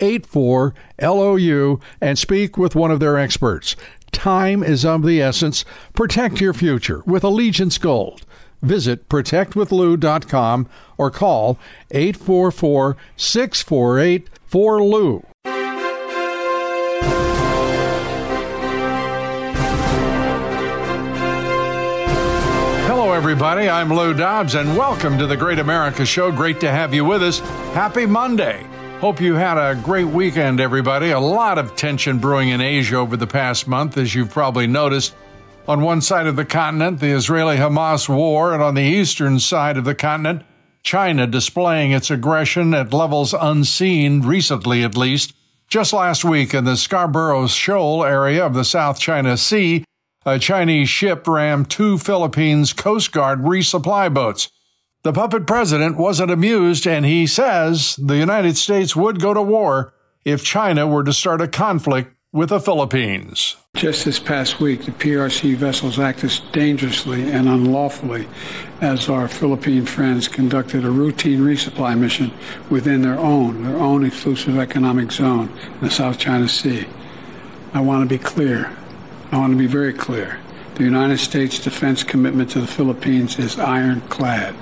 84 LOU and speak with one of their experts. Time is of the essence. Protect your future with Allegiance Gold. Visit protectwithlou.com or call 844 648 4LOU. Hello, everybody. I'm Lou Dobbs, and welcome to the Great America Show. Great to have you with us. Happy Monday. Hope you had a great weekend, everybody. A lot of tension brewing in Asia over the past month, as you've probably noticed. On one side of the continent, the Israeli Hamas war, and on the eastern side of the continent, China displaying its aggression at levels unseen, recently at least. Just last week in the Scarborough Shoal area of the South China Sea, a Chinese ship rammed two Philippines Coast Guard resupply boats. The puppet president wasn't amused, and he says the United States would go to war if China were to start a conflict with the Philippines. Just this past week, the PRC vessels acted dangerously and unlawfully as our Philippine friends conducted a routine resupply mission within their own, their own exclusive economic zone in the South China Sea. I want to be clear. I want to be very clear. The United States defense commitment to the Philippines is ironclad.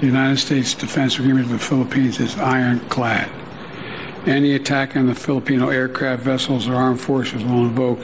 The United States Defense Agreement with the Philippines is ironclad. Any attack on the Filipino aircraft vessels or armed forces will invoke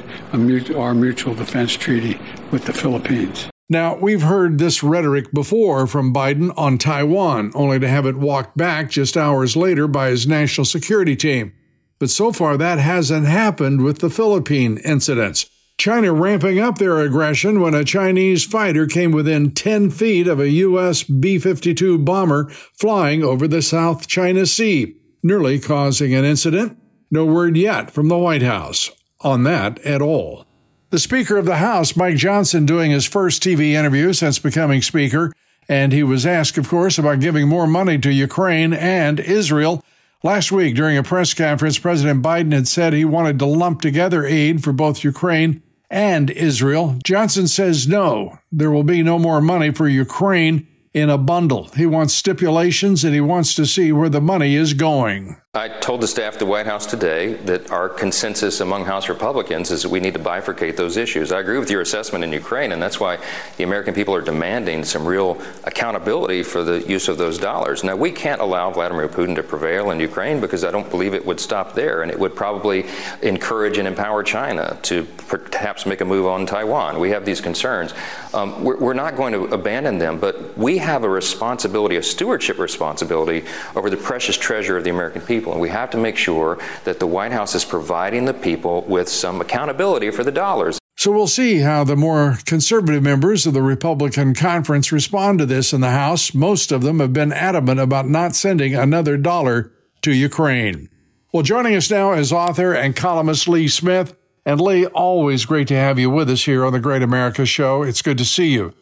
our mutual defense treaty with the Philippines. Now, we've heard this rhetoric before from Biden on Taiwan, only to have it walked back just hours later by his national security team. But so far, that hasn't happened with the Philippine incidents. China ramping up their aggression when a Chinese fighter came within 10 feet of a U.S. B 52 bomber flying over the South China Sea, nearly causing an incident. No word yet from the White House on that at all. The Speaker of the House, Mike Johnson, doing his first TV interview since becoming Speaker, and he was asked, of course, about giving more money to Ukraine and Israel. Last week, during a press conference, President Biden had said he wanted to lump together aid for both Ukraine and Israel. Johnson says no, there will be no more money for Ukraine in a bundle. He wants stipulations and he wants to see where the money is going. I told the staff at the White House today that our consensus among House Republicans is that we need to bifurcate those issues. I agree with your assessment in Ukraine, and that's why the American people are demanding some real accountability for the use of those dollars. Now, we can't allow Vladimir Putin to prevail in Ukraine because I don't believe it would stop there, and it would probably encourage and empower China to perhaps make a move on Taiwan. We have these concerns. Um, we're, we're not going to abandon them, but we have a responsibility, a stewardship responsibility over the precious treasure of the American people people. And we have to make sure that the White House is providing the people with some accountability for the dollars. So we'll see how the more conservative members of the Republican conference respond to this in the House. Most of them have been adamant about not sending another dollar to Ukraine. Well, joining us now is author and columnist Lee Smith. And Lee, always great to have you with us here on the Great America Show. It's good to see you.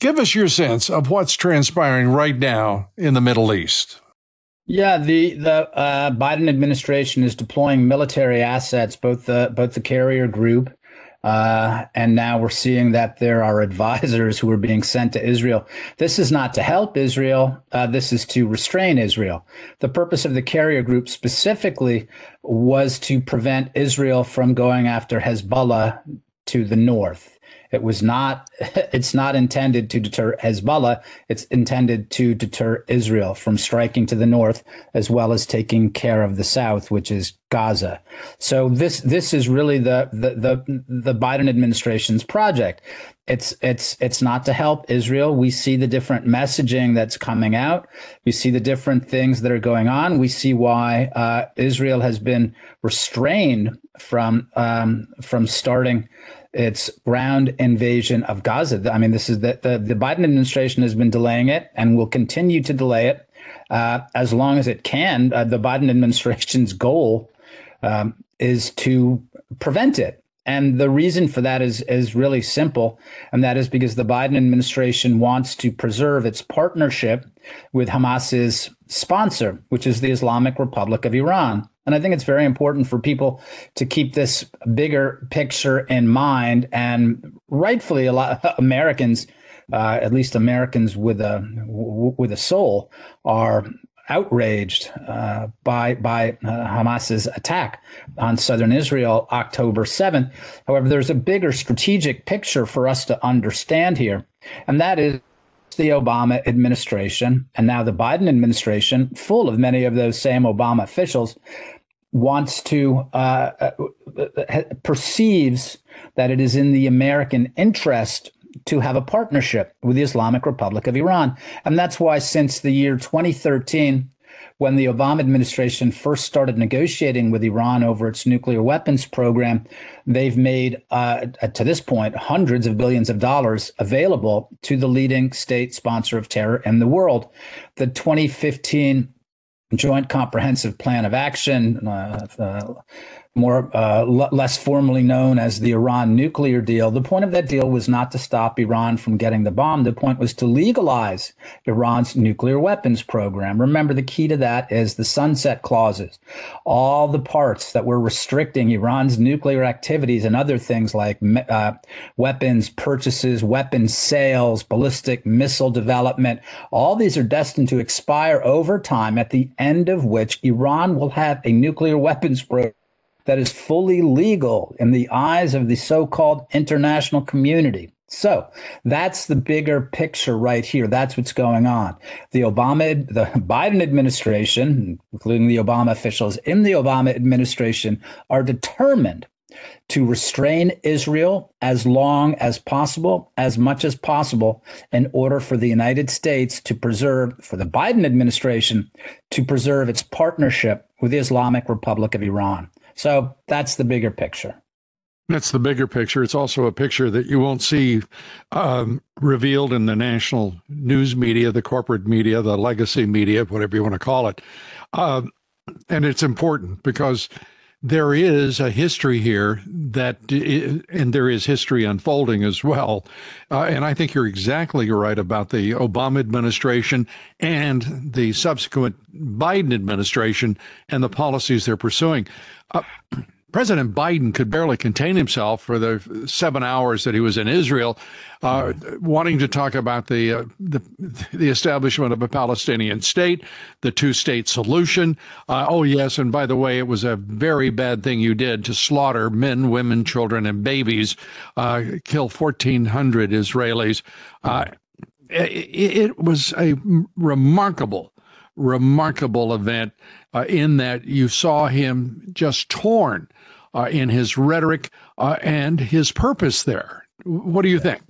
Give us your sense of what's transpiring right now in the Middle East. Yeah, the the uh, Biden administration is deploying military assets, both the both the carrier group, uh, and now we're seeing that there are advisors who are being sent to Israel. This is not to help Israel. Uh, this is to restrain Israel. The purpose of the carrier group specifically was to prevent Israel from going after Hezbollah to the north. It was not, it's not intended to deter Hezbollah. It's intended to deter Israel from striking to the north, as well as taking care of the south, which is Gaza. So this, this is really the, the, the, the Biden administration's project. It's, it's, it's not to help Israel. We see the different messaging that's coming out. We see the different things that are going on. We see why uh, Israel has been restrained from, um, from starting its ground invasion of Gaza. I mean, this is the, the, the Biden administration has been delaying it and will continue to delay it uh, as long as it can. Uh, the Biden administration's goal um, is to prevent it. And the reason for that is is really simple, and that is because the Biden administration wants to preserve its partnership with Hamas's sponsor, which is the Islamic Republic of Iran. And I think it's very important for people to keep this bigger picture in mind. And rightfully, a lot of Americans, uh, at least Americans with a with a soul, are outraged uh, by by uh, Hamas's attack on southern Israel October 7th. However, there's a bigger strategic picture for us to understand here, and that is the Obama administration and now the Biden administration, full of many of those same Obama officials, wants to uh, uh, uh, perceives that it is in the American interest to have a partnership with the Islamic Republic of Iran. And that's why since the year 2013, when the Obama administration first started negotiating with Iran over its nuclear weapons program, they've made, uh, to this point, hundreds of billions of dollars available to the leading state sponsor of terror in the world. The 2015 Joint Comprehensive Plan of Action, uh, uh, more uh, l- less formally known as the Iran nuclear deal. The point of that deal was not to stop Iran from getting the bomb. The point was to legalize Iran's nuclear weapons program. Remember, the key to that is the sunset clauses. All the parts that were restricting Iran's nuclear activities and other things like uh, weapons purchases, weapons sales, ballistic missile development, all these are destined to expire over time, at the end of which Iran will have a nuclear weapons program that is fully legal in the eyes of the so called international community. So that's the bigger picture right here. That's what's going on. The Obama, the Biden administration, including the Obama officials in the Obama administration, are determined to restrain Israel as long as possible, as much as possible, in order for the United States to preserve, for the Biden administration to preserve its partnership with the Islamic Republic of Iran. So that's the bigger picture. That's the bigger picture. It's also a picture that you won't see um, revealed in the national news media, the corporate media, the legacy media, whatever you want to call it. Um, and it's important because there is a history here that, and there is history unfolding as well. Uh, and I think you're exactly right about the Obama administration and the subsequent Biden administration and the policies they're pursuing. Uh, President Biden could barely contain himself for the seven hours that he was in Israel, uh, wanting to talk about the, uh, the, the establishment of a Palestinian state, the two-state solution. Uh, oh yes, and by the way, it was a very bad thing you did to slaughter men, women, children, and babies, uh, kill 1,400 Israelis. Uh, it, it was a remarkable, remarkable event uh, in that you saw him just torn uh, in his rhetoric uh, and his purpose there. What do you think?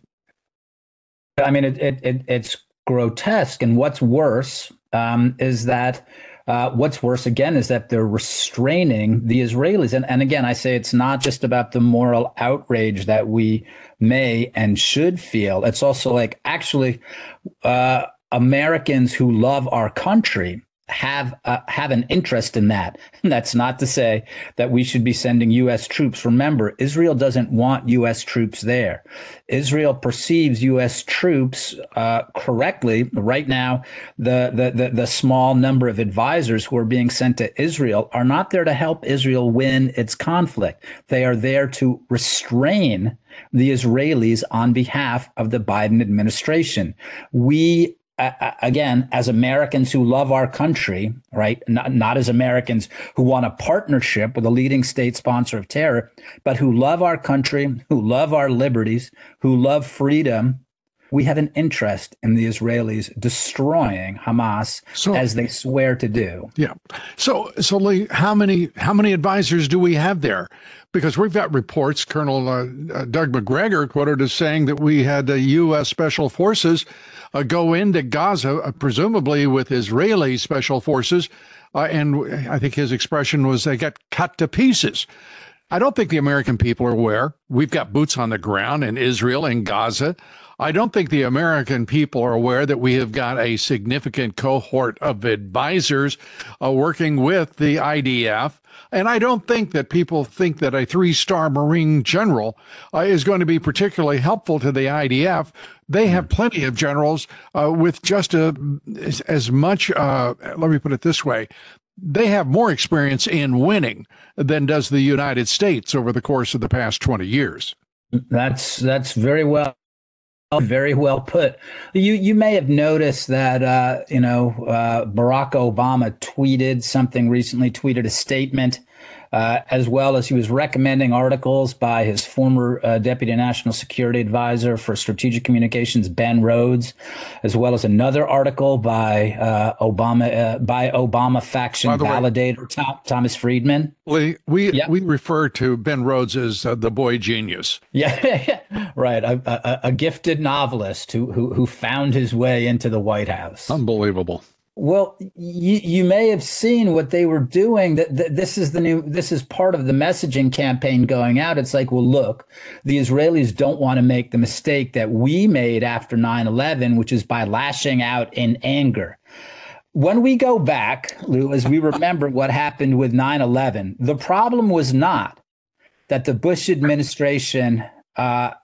I mean, it, it, it it's grotesque. And what's worse um, is that. Uh, what's worse again is that they're restraining the Israelis. And, and again, I say it's not just about the moral outrage that we may and should feel. It's also like actually uh, Americans who love our country have uh, have an interest in that. That's not to say that we should be sending U.S. troops. Remember, Israel doesn't want U.S. troops there. Israel perceives U.S. troops uh, correctly. Right now, the, the the the small number of advisors who are being sent to Israel are not there to help Israel win its conflict. They are there to restrain the Israelis on behalf of the Biden administration. We again, as Americans who love our country, right? Not, not as Americans who want a partnership with a leading state sponsor of terror, but who love our country, who love our liberties, who love freedom. We have an interest in the Israelis destroying Hamas so, as they swear to do. Yeah. So, so Lee, how many how many advisors do we have there? because we've got reports. Colonel uh, uh, Doug Macgregor quoted as saying that we had the U.S. Special Forces uh, go into Gaza, uh, presumably with Israeli special forces. Uh, and I think his expression was they got cut to pieces. I don't think the American people are aware. We've got boots on the ground in Israel and Gaza. I don't think the American people are aware that we have got a significant cohort of advisors uh, working with the IDF. And I don't think that people think that a three star Marine general uh, is going to be particularly helpful to the IDF. They have plenty of generals uh, with just a, as, as much, uh, let me put it this way, they have more experience in winning than does the United States over the course of the past 20 years. That's that's very well very well put. You you may have noticed that uh, you know uh, Barack Obama tweeted something recently. Tweeted a statement uh, as well as he was recommending articles by his former uh, deputy national security advisor for strategic communications, Ben Rhodes, as well as another article by uh, Obama uh, by Obama faction validator way, Thomas Friedman. Lee, we yep. we refer to Ben Rhodes as uh, the boy genius. Yeah, right. A, a, a gifted novelist who, who who found his way into the White House. Unbelievable. Well, you, you may have seen what they were doing. That, that this is the new. This is part of the messaging campaign going out. It's like, well, look, the Israelis don't want to make the mistake that we made after 9/11, which is by lashing out in anger. When we go back, Lou, as we remember what happened with 9/11, the problem was not that the Bush administration uh,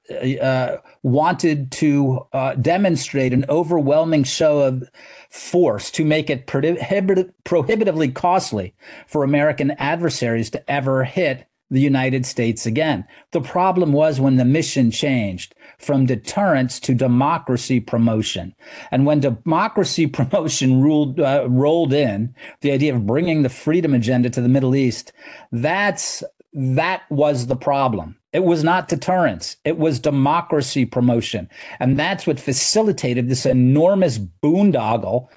uh, wanted to uh, demonstrate an overwhelming show of force to make it prohibit- prohibitively costly for American adversaries to ever hit the United States again. The problem was when the mission changed from deterrence to democracy promotion. And when democracy promotion ruled, uh, rolled in, the idea of bringing the freedom agenda to the Middle East, that's, that was the problem. It was not deterrence. It was democracy promotion. And that's what facilitated this enormous boondoggle,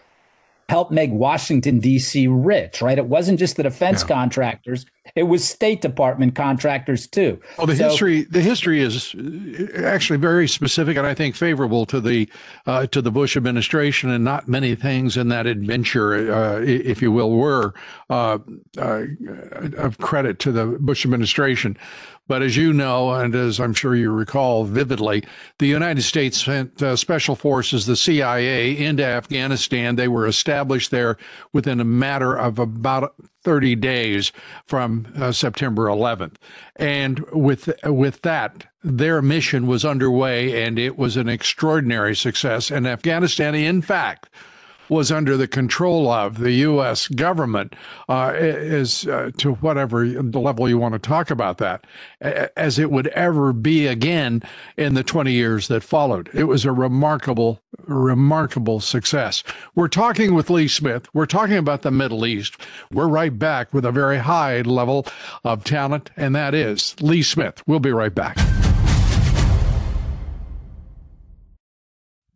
helped make Washington, D.C. rich, right? It wasn't just the defense yeah. contractors. It was State Department contractors too. Well, the so, history the history is actually very specific, and I think favorable to the uh, to the Bush administration. And not many things in that adventure, uh, if you will, were uh, uh of credit to the Bush administration. But as you know, and as I'm sure you recall vividly, the United States sent uh, special forces, the CIA, into Afghanistan. They were established there within a matter of about 30 days from uh, September 11th. And with with that, their mission was underway and it was an extraordinary success. And Afghanistan, in fact, was under the control of the U.S. government, uh, is uh, to whatever level you want to talk about that, as it would ever be again in the 20 years that followed. It was a remarkable, remarkable success. We're talking with Lee Smith. We're talking about the Middle East. We're right back with a very high level of talent, and that is Lee Smith. We'll be right back.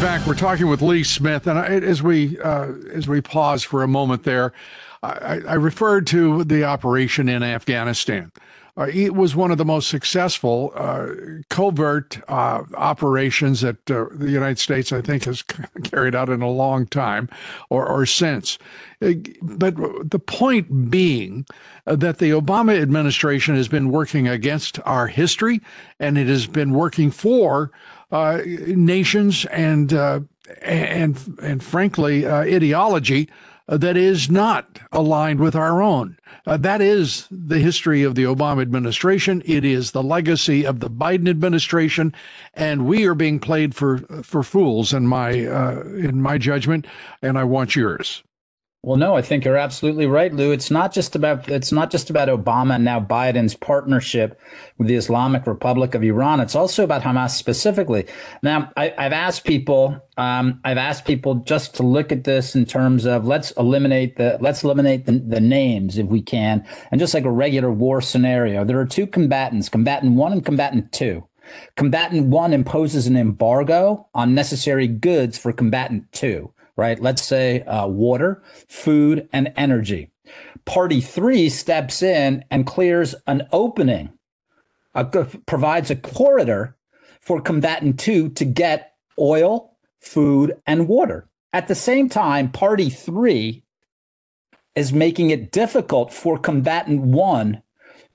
We're back. We're talking with Lee Smith, and I, as we uh, as we pause for a moment there, I, I referred to the operation in Afghanistan. Uh, it was one of the most successful uh, covert uh, operations that uh, the United States, I think, has carried out in a long time or, or since. Uh, but the point being that the Obama administration has been working against our history and it has been working for uh, nations and, and, and frankly, ideology that is not aligned with our own. Uh, that is the history of the Obama administration. It is the legacy of the Biden administration, and we are being played for for fools in my uh, in my judgment. And I want yours. Well, no, I think you're absolutely right, Lou. It's not just about it's not just about Obama and now Biden's partnership with the Islamic Republic of Iran. It's also about Hamas specifically. Now, I, have asked people, um, I've asked people just to look at this in terms of let's eliminate the let's eliminate the, the names if we can, and just like a regular war scenario, there are two combatants, combatant one and combatant two. Combatant one imposes an embargo on necessary goods for combatant two right? Let's say uh, water, food, and energy. Party three steps in and clears an opening, provides a corridor for combatant two to get oil, food, and water. At the same time, party three is making it difficult for combatant one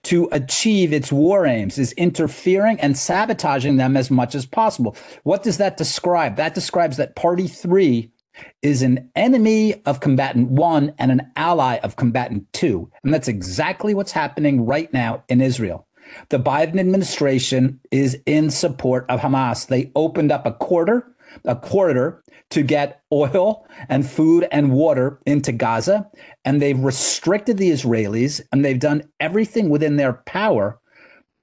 to achieve its war aims, is interfering and sabotaging them as much as possible. What does that describe? That describes that party three is an enemy of combatant one and an ally of combatant two. And that's exactly what's happening right now in Israel. The Biden administration is in support of Hamas. They opened up a quarter, a corridor to get oil and food and water into Gaza, and they've restricted the Israelis, and they've done everything within their power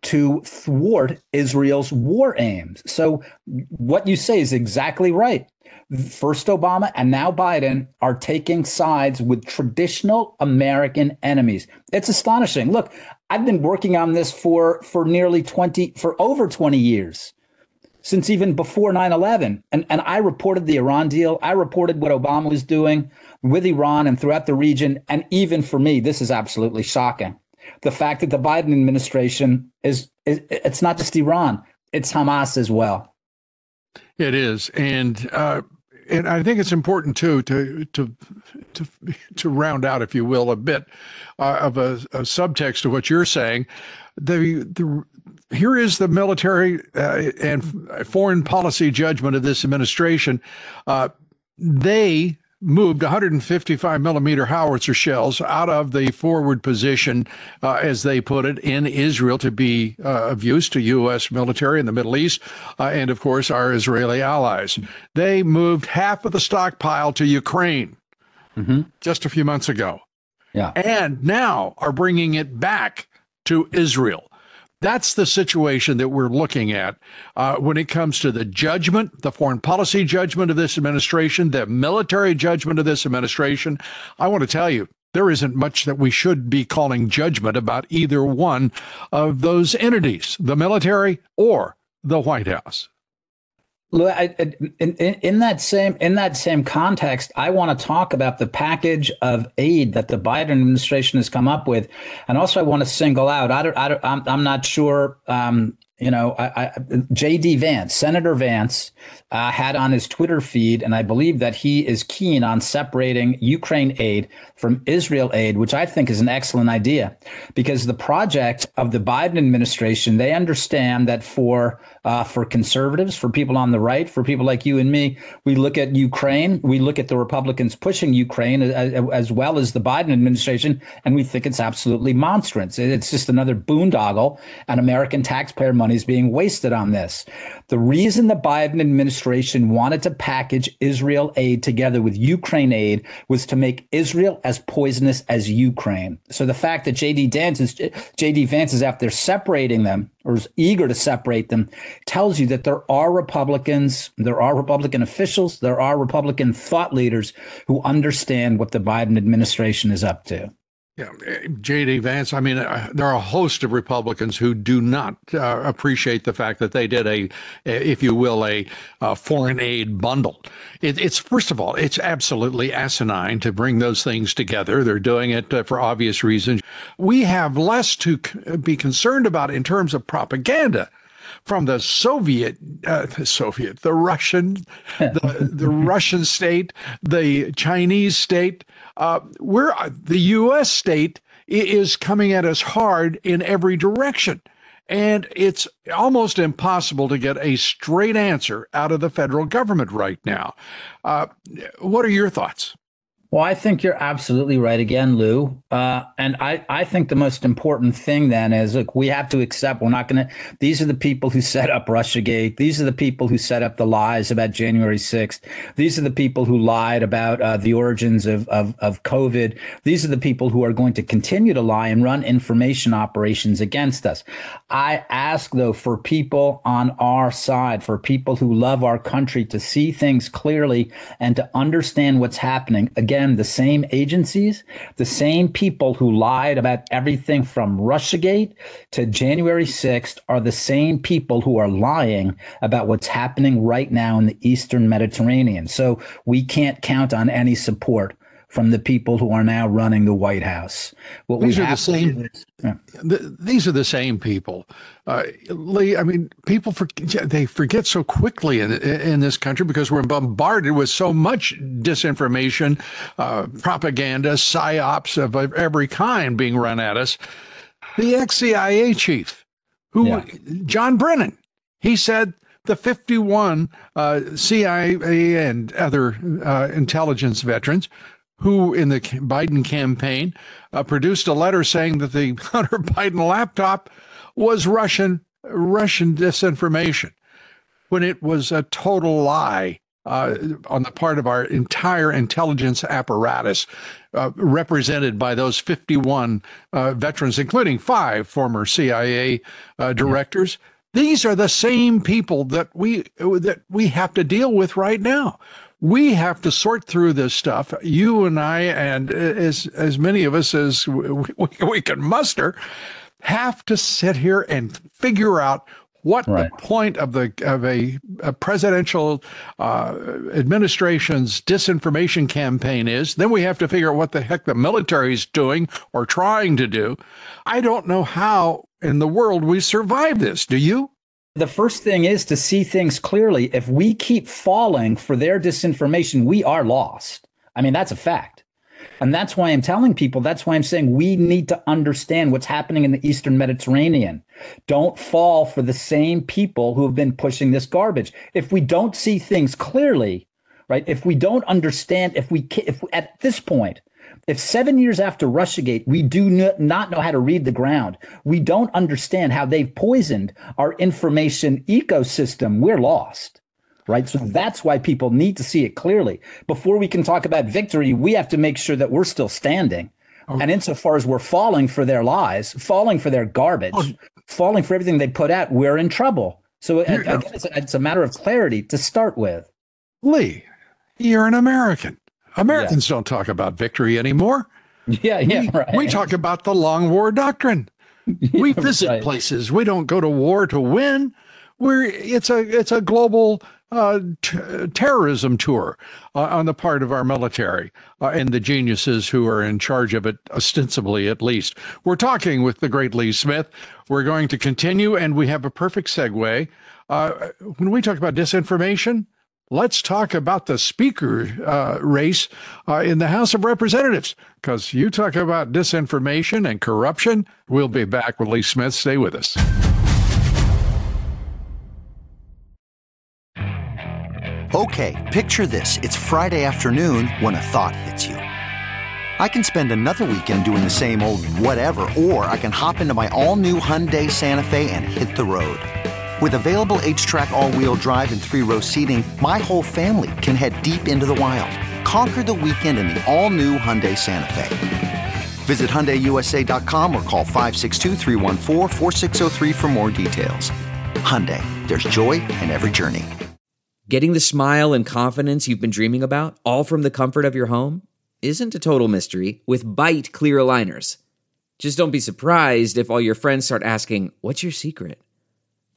to thwart Israel's war aims. So, what you say is exactly right first Obama and now Biden are taking sides with traditional American enemies. It's astonishing. Look, I've been working on this for for nearly 20 for over 20 years. Since even before 9/11 and and I reported the Iran deal, I reported what Obama was doing with Iran and throughout the region and even for me this is absolutely shocking. The fact that the Biden administration is, is it's not just Iran, it's Hamas as well. It is, and uh, and I think it's important too to to to to round out, if you will, a bit uh, of a, a, subtext to what you're saying. The the here is the military uh, and foreign policy judgment of this administration. Uh, they moved 155 millimeter howitzer shells out of the forward position, uh, as they put it, in Israel to be uh, of use to U.S. military in the Middle East, uh, and of course our Israeli allies. They moved half of the stockpile to Ukraine mm-hmm. just a few months ago. Yeah. And now are bringing it back to Israel. That's the situation that we're looking at uh, when it comes to the judgment, the foreign policy judgment of this administration, the military judgment of this administration. I want to tell you, there isn't much that we should be calling judgment about either one of those entities, the military or the White House. In, in, in, that same in that same context, I want to talk about the package of aid that the Biden administration has come up with, and also I want to single out. I don't, I don't, I'm, I'm not sure um, you know, I, I, J.D. Vance, Senator Vance, uh, had on his Twitter feed, and I believe that he is keen on separating Ukraine aid from Israel aid, which I think is an excellent idea, because the project of the Biden administration, they understand that for uh, for conservatives, for people on the right, for people like you and me, we look at Ukraine, we look at the Republicans pushing Ukraine as, as well as the Biden administration, and we think it's absolutely monstrous. It's just another boondoggle, and American taxpayer money is being wasted on this. The reason the Biden administration wanted to package Israel aid together with Ukraine aid was to make Israel as poisonous as Ukraine. So the fact that JD Vance is JD Vance is after separating them or is eager to separate them tells you that there are Republicans, there are Republican officials, there are Republican thought leaders who understand what the Biden administration is up to. Yeah, J.D. Vance. I mean, uh, there are a host of Republicans who do not uh, appreciate the fact that they did a, if you will, a, a foreign aid bundle. It, it's first of all, it's absolutely asinine to bring those things together. They're doing it uh, for obvious reasons. We have less to be concerned about in terms of propaganda from the Soviet, uh, the Soviet, the Russian, the, the Russian state, the Chinese state. Uh, we're uh, the U.S. state is coming at us hard in every direction. And it's almost impossible to get a straight answer out of the federal government right now. Uh, what are your thoughts? Well, I think you're absolutely right again, Lou. Uh, and I, I think the most important thing then is look, we have to accept we're not going to, these are the people who set up Russiagate. These are the people who set up the lies about January 6th. These are the people who lied about uh, the origins of, of, of COVID. These are the people who are going to continue to lie and run information operations against us. I ask, though, for people on our side, for people who love our country to see things clearly and to understand what's happening. Again, the same agencies, the same people who lied about everything from Russiagate to January 6th are the same people who are lying about what's happening right now in the Eastern Mediterranean. So we can't count on any support from the people who are now running the White House. What these are the same. Is, yeah. the, these are the same people. Uh, Lee, I mean, people for, they forget so quickly in in this country because we're bombarded with so much disinformation, uh, propaganda, psyops of every kind being run at us. The ex CIA chief, who yeah. John Brennan, he said the 51 uh, CIA and other uh, intelligence veterans who in the Biden campaign uh, produced a letter saying that the Hunter Biden laptop was Russian Russian disinformation when it was a total lie uh, on the part of our entire intelligence apparatus, uh, represented by those 51 uh, veterans, including five former CIA uh, directors. These are the same people that we that we have to deal with right now we have to sort through this stuff. You and I, and as as many of us as we, we can muster, have to sit here and figure out what right. the point of the of a, a presidential uh, administration's disinformation campaign is. Then we have to figure out what the heck the military is doing or trying to do. I don't know how in the world we survive this. Do you? The first thing is to see things clearly. If we keep falling for their disinformation, we are lost. I mean, that's a fact. And that's why I'm telling people, that's why I'm saying we need to understand what's happening in the Eastern Mediterranean. Don't fall for the same people who have been pushing this garbage. If we don't see things clearly, right? If we don't understand, if we, if at this point, if seven years after Russiagate, we do not know how to read the ground, we don't understand how they've poisoned our information ecosystem, we're lost. Right. So that's why people need to see it clearly. Before we can talk about victory, we have to make sure that we're still standing. Okay. And insofar as we're falling for their lies, falling for their garbage, oh. falling for everything they put out, we're in trouble. So again, it's a, it's a matter of clarity to start with. Lee, you're an American. Americans yeah. don't talk about victory anymore. Yeah, yeah, we, right. we talk about the long war doctrine. We visit right. places. We don't go to war to win. We're it's a it's a global uh, t- terrorism tour uh, on the part of our military uh, and the geniuses who are in charge of it, ostensibly at least. We're talking with the great Lee Smith. We're going to continue, and we have a perfect segue. Uh, when we talk about disinformation, let's talk about the speaker uh, race uh, in the House of Representatives. Because you talk about disinformation and corruption. We'll be back with Lee Smith. Stay with us. Okay, picture this. It's Friday afternoon when a thought hits you. I can spend another weekend doing the same old whatever, or I can hop into my all new Hyundai Santa Fe and hit the road. With available H-Track all-wheel drive and three-row seating, my whole family can head deep into the wild. Conquer the weekend in the all-new Hyundai Santa Fe. Visit HyundaiUSA.com or call 562 for more details. Hyundai, there's joy in every journey. Getting the smile and confidence you've been dreaming about, all from the comfort of your home, isn't a total mystery with Byte clear aligners. Just don't be surprised if all your friends start asking, What's your secret?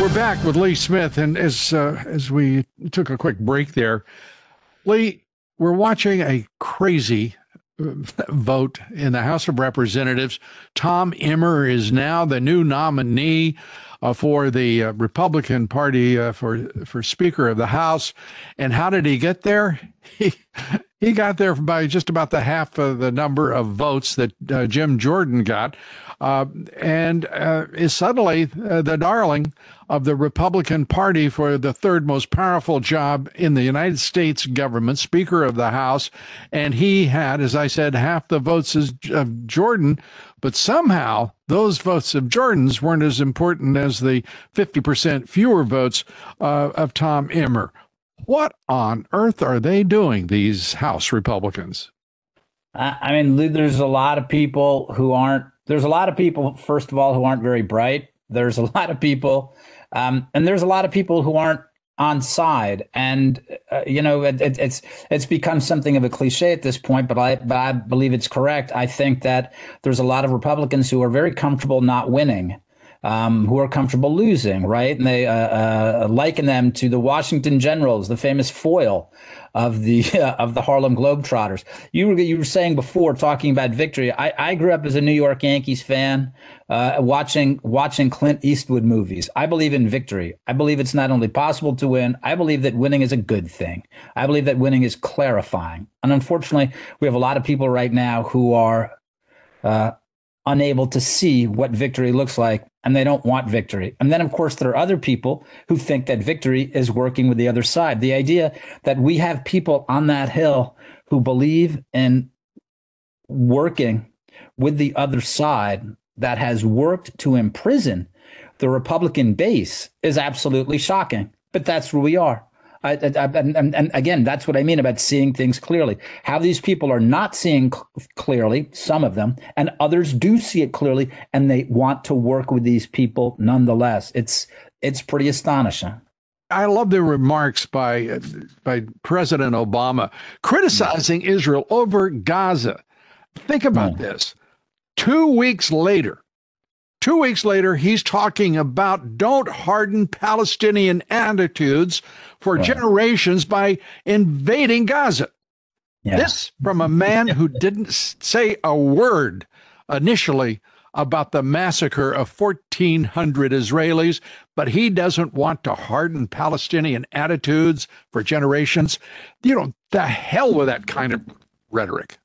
We're back with Lee Smith, and as uh, as we took a quick break there, Lee, we're watching a crazy vote in the House of Representatives. Tom Emmer is now the new nominee uh, for the uh, Republican Party uh, for for Speaker of the House. And how did he get there? He he got there by just about the half of the number of votes that uh, Jim Jordan got, uh, and uh, is suddenly the darling of the Republican Party for the third most powerful job in the United States government, Speaker of the House. And he had, as I said, half the votes of Jordan, but somehow those votes of Jordan's weren't as important as the 50% fewer votes uh, of Tom Emmer. What on earth are they doing, these House Republicans? I mean, there's a lot of people who aren't, there's a lot of people, first of all, who aren't very bright. There's a lot of people um, and there's a lot of people who aren't on side. And uh, you know it, it, it's it's become something of a cliche at this point but I, but I believe it's correct. I think that there's a lot of republicans who are very comfortable not winning um, who are comfortable losing, right? And they uh, uh, liken them to the Washington Generals, the famous foil of the uh, of the Harlem Globetrotters. You were you were saying before talking about victory. I, I grew up as a New York Yankees fan, uh, watching watching Clint Eastwood movies. I believe in victory. I believe it's not only possible to win. I believe that winning is a good thing. I believe that winning is clarifying. And unfortunately, we have a lot of people right now who are uh, unable to see what victory looks like and they don't want victory. And then, of course, there are other people who think that victory is working with the other side. The idea that we have people on that hill who believe in working with the other side that has worked to imprison the Republican base is absolutely shocking. But that's where we are. I, I, and, and, again, that's what I mean about seeing things clearly. How these people are not seeing cl- clearly, some of them, and others do see it clearly, and they want to work with these people nonetheless. It's it's pretty astonishing. I love the remarks by by President Obama criticizing Israel over Gaza. Think about mm. this. Two weeks later, Two weeks later, he's talking about don't harden Palestinian attitudes for generations by invading Gaza. Yeah. This from a man who didn't say a word initially about the massacre of 1,400 Israelis, but he doesn't want to harden Palestinian attitudes for generations. You know, the hell with that kind of rhetoric.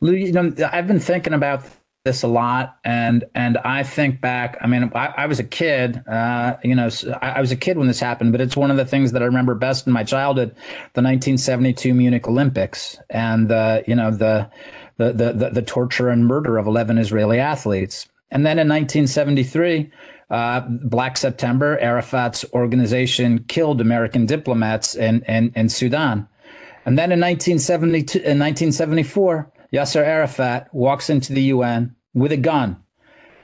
You know, I've been thinking about this a lot and and i think back i mean i, I was a kid uh, you know I, I, was a kid when this happened but it's one of the things that i remember best in my childhood the 1972 munich olympics and uh, you know the, the the, the the torture and murder of 11 israeli athletes and then in 1973 uh, Black September, Arafat's organization killed American diplomats in, in, in Sudan. And then in 1972, in 1974, Yasser Arafat walks into the UN with a gun.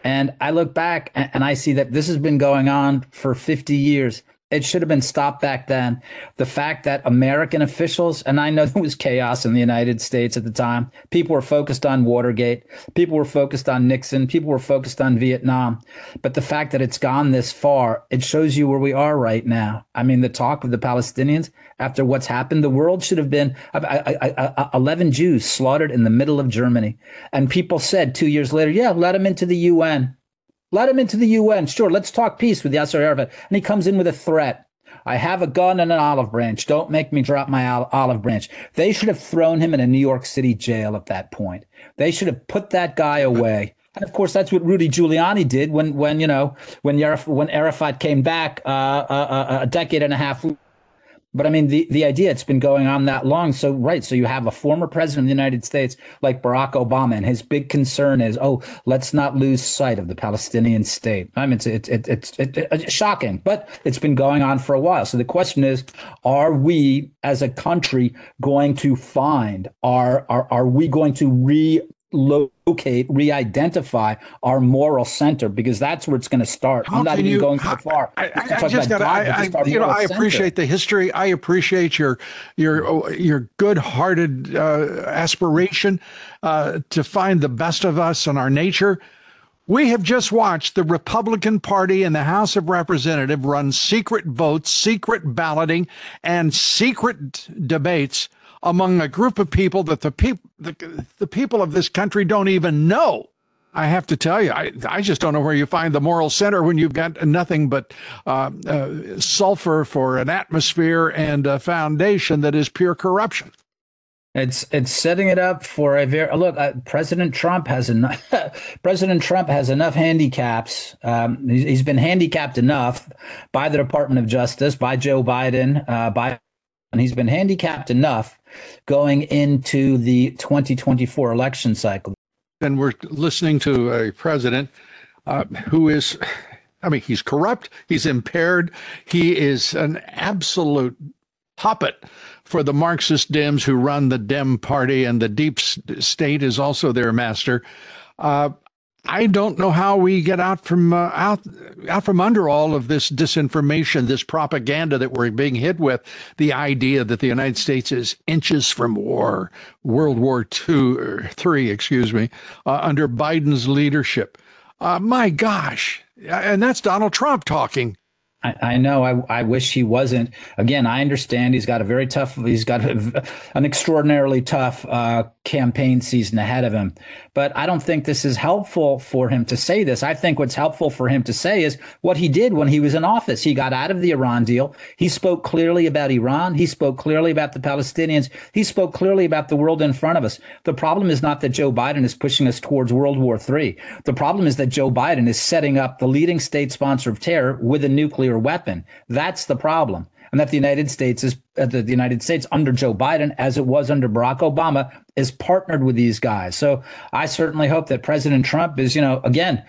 And I look back and I see that this has been going on for 50 years. It should have been stopped back then. The fact that American officials, and I know there was chaos in the United States at the time, people were focused on Watergate, people were focused on Nixon, people were focused on Vietnam. But the fact that it's gone this far, it shows you where we are right now. I mean, the talk of the Palestinians after what's happened, the world should have been I, I, I, 11 Jews slaughtered in the middle of Germany. And people said two years later, yeah, let them into the UN. Let him into the UN. Sure, let's talk peace with Yasser Arafat. And he comes in with a threat. I have a gun and an olive branch. Don't make me drop my olive branch. They should have thrown him in a New York City jail at that point. They should have put that guy away. And of course, that's what Rudy Giuliani did when, when you know, when Araf- when Arafat came back uh, uh, uh, a decade and a half but I mean, the, the idea, it's been going on that long. So, right. So you have a former president of the United States like Barack Obama, and his big concern is, oh, let's not lose sight of the Palestinian state. I mean, it's, it, it, it's, it, it's shocking, but it's been going on for a while. So the question is, are we as a country going to find, are, are, are we going to re locate, re-identify our moral center because that's where it's going to start. How I'm not even you, going so far. I, I, I just got. I, I you know, I appreciate the history. I appreciate your your your good-hearted uh, aspiration uh, to find the best of us and our nature. We have just watched the Republican Party in the House of Representatives run secret votes, secret balloting, and secret debates among a group of people that the people the, the people of this country don't even know. I have to tell you, I, I just don't know where you find the moral center when you've got nothing but uh, uh, sulfur for an atmosphere and a foundation that is pure corruption. It's it's setting it up for a very look. Uh, President Trump has enough. President Trump has enough handicaps. Um, he's, he's been handicapped enough by the Department of Justice, by Joe Biden, uh, by and he's been handicapped enough going into the 2024 election cycle. And we're listening to a president uh, who is, I mean, he's corrupt, he's impaired, he is an absolute puppet for the Marxist Dems who run the Dem party, and the deep state is also their master. Uh, I don't know how we get out from uh, out out from under all of this disinformation, this propaganda that we're being hit with. The idea that the United States is inches from war, World War Two or three, excuse me, uh, under Biden's leadership. Uh, my gosh, and that's Donald Trump talking. I, I know. I, I wish he wasn't. Again, I understand he's got a very tough. He's got a, an extraordinarily tough uh, campaign season ahead of him. But I don't think this is helpful for him to say this. I think what's helpful for him to say is what he did when he was in office. He got out of the Iran deal. He spoke clearly about Iran. He spoke clearly about the Palestinians. He spoke clearly about the world in front of us. The problem is not that Joe Biden is pushing us towards World War III. The problem is that Joe Biden is setting up the leading state sponsor of terror with a nuclear weapon. That's the problem and that the United States is uh, the United States under Joe Biden, as it was under Barack Obama, is partnered with these guys. So I certainly hope that President Trump is, you know, again.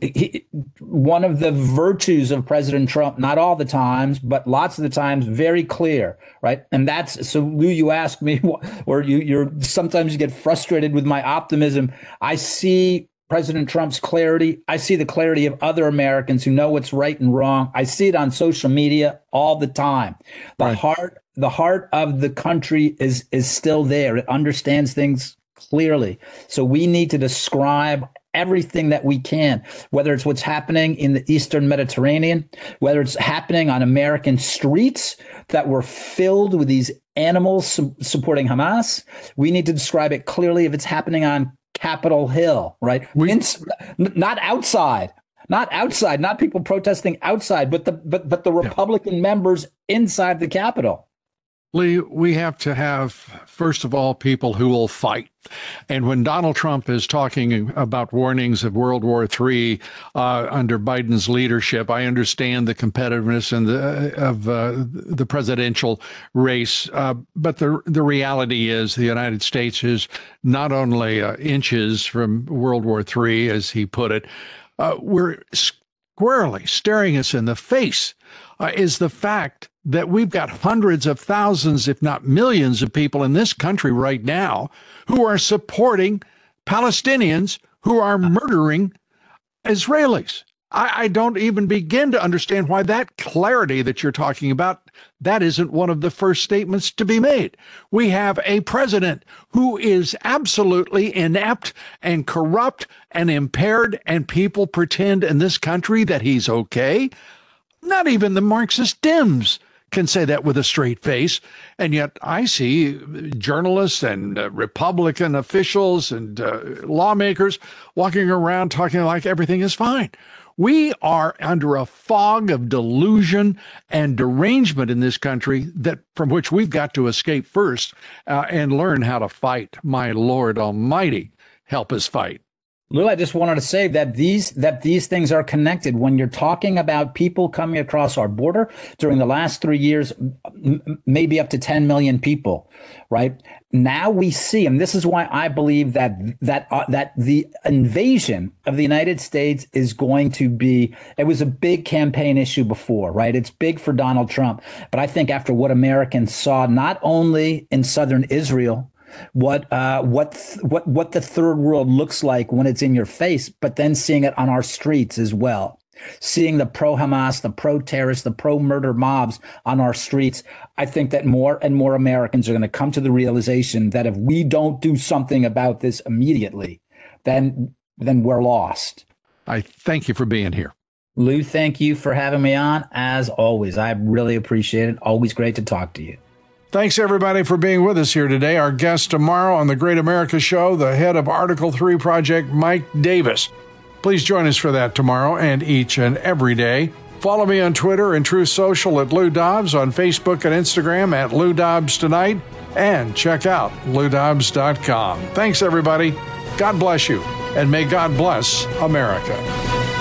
He, one of the virtues of President Trump, not all the times, but lots of the times, very clear, right? And that's so. Lou, you ask me, or you, you're sometimes you get frustrated with my optimism. I see President Trump's clarity. I see the clarity of other Americans who know what's right and wrong. I see it on social media all the time. The right. heart, the heart of the country is is still there. It understands things clearly. So we need to describe everything that we can, whether it's what's happening in the Eastern Mediterranean, whether it's happening on American streets that were filled with these animals su- supporting Hamas. We need to describe it clearly if it's happening on Capitol Hill, right? We, In, not outside, not outside, not people protesting outside, but the but but the Republican yeah. members inside the Capitol. Lee, we have to have, first of all, people who will fight. And when Donald Trump is talking about warnings of World War III uh, under Biden's leadership, I understand the competitiveness and the, of uh, the presidential race. Uh, but the the reality is, the United States is not only uh, inches from World War III, as he put it. Uh, we're squarely staring us in the face. Uh, is the fact that we've got hundreds of thousands, if not millions, of people in this country right now who are supporting Palestinians who are murdering Israelis. I, I, don't even begin to understand why that clarity that you're talking about, that isn't one of the first statements to be made. We have a president who is absolutely inept and corrupt and impaired, and people pretend in this country that he's okay. Not even the Marxist Dems can say that with a straight face. And yet I see journalists and uh, Republican officials and uh, lawmakers walking around talking like everything is fine. We are under a fog of delusion and derangement in this country that from which we've got to escape first uh, and learn how to fight. My Lord Almighty, help us fight. Lou, I just wanted to say that these that these things are connected. When you're talking about people coming across our border during the last three years, m- maybe up to 10 million people, right? Now we see, and this is why I believe that that uh, that the invasion of the United States is going to be. It was a big campaign issue before, right? It's big for Donald Trump, but I think after what Americans saw, not only in southern Israel what uh, what what what the third world looks like when it's in your face, but then seeing it on our streets as well. Seeing the pro Hamas, the pro terrorist, the pro murder mobs on our streets, I think that more and more Americans are going to come to the realization that if we don't do something about this immediately, then then we're lost. I thank you for being here. Lou, thank you for having me on. As always, I really appreciate it. Always great to talk to you. Thanks, everybody, for being with us here today. Our guest tomorrow on the Great America Show, the head of Article 3 Project, Mike Davis. Please join us for that tomorrow and each and every day. Follow me on Twitter and Truth Social at Lou Dobbs, on Facebook and Instagram at Lou Dobbs Tonight, and check out loudobbs.com. Thanks, everybody. God bless you, and may God bless America.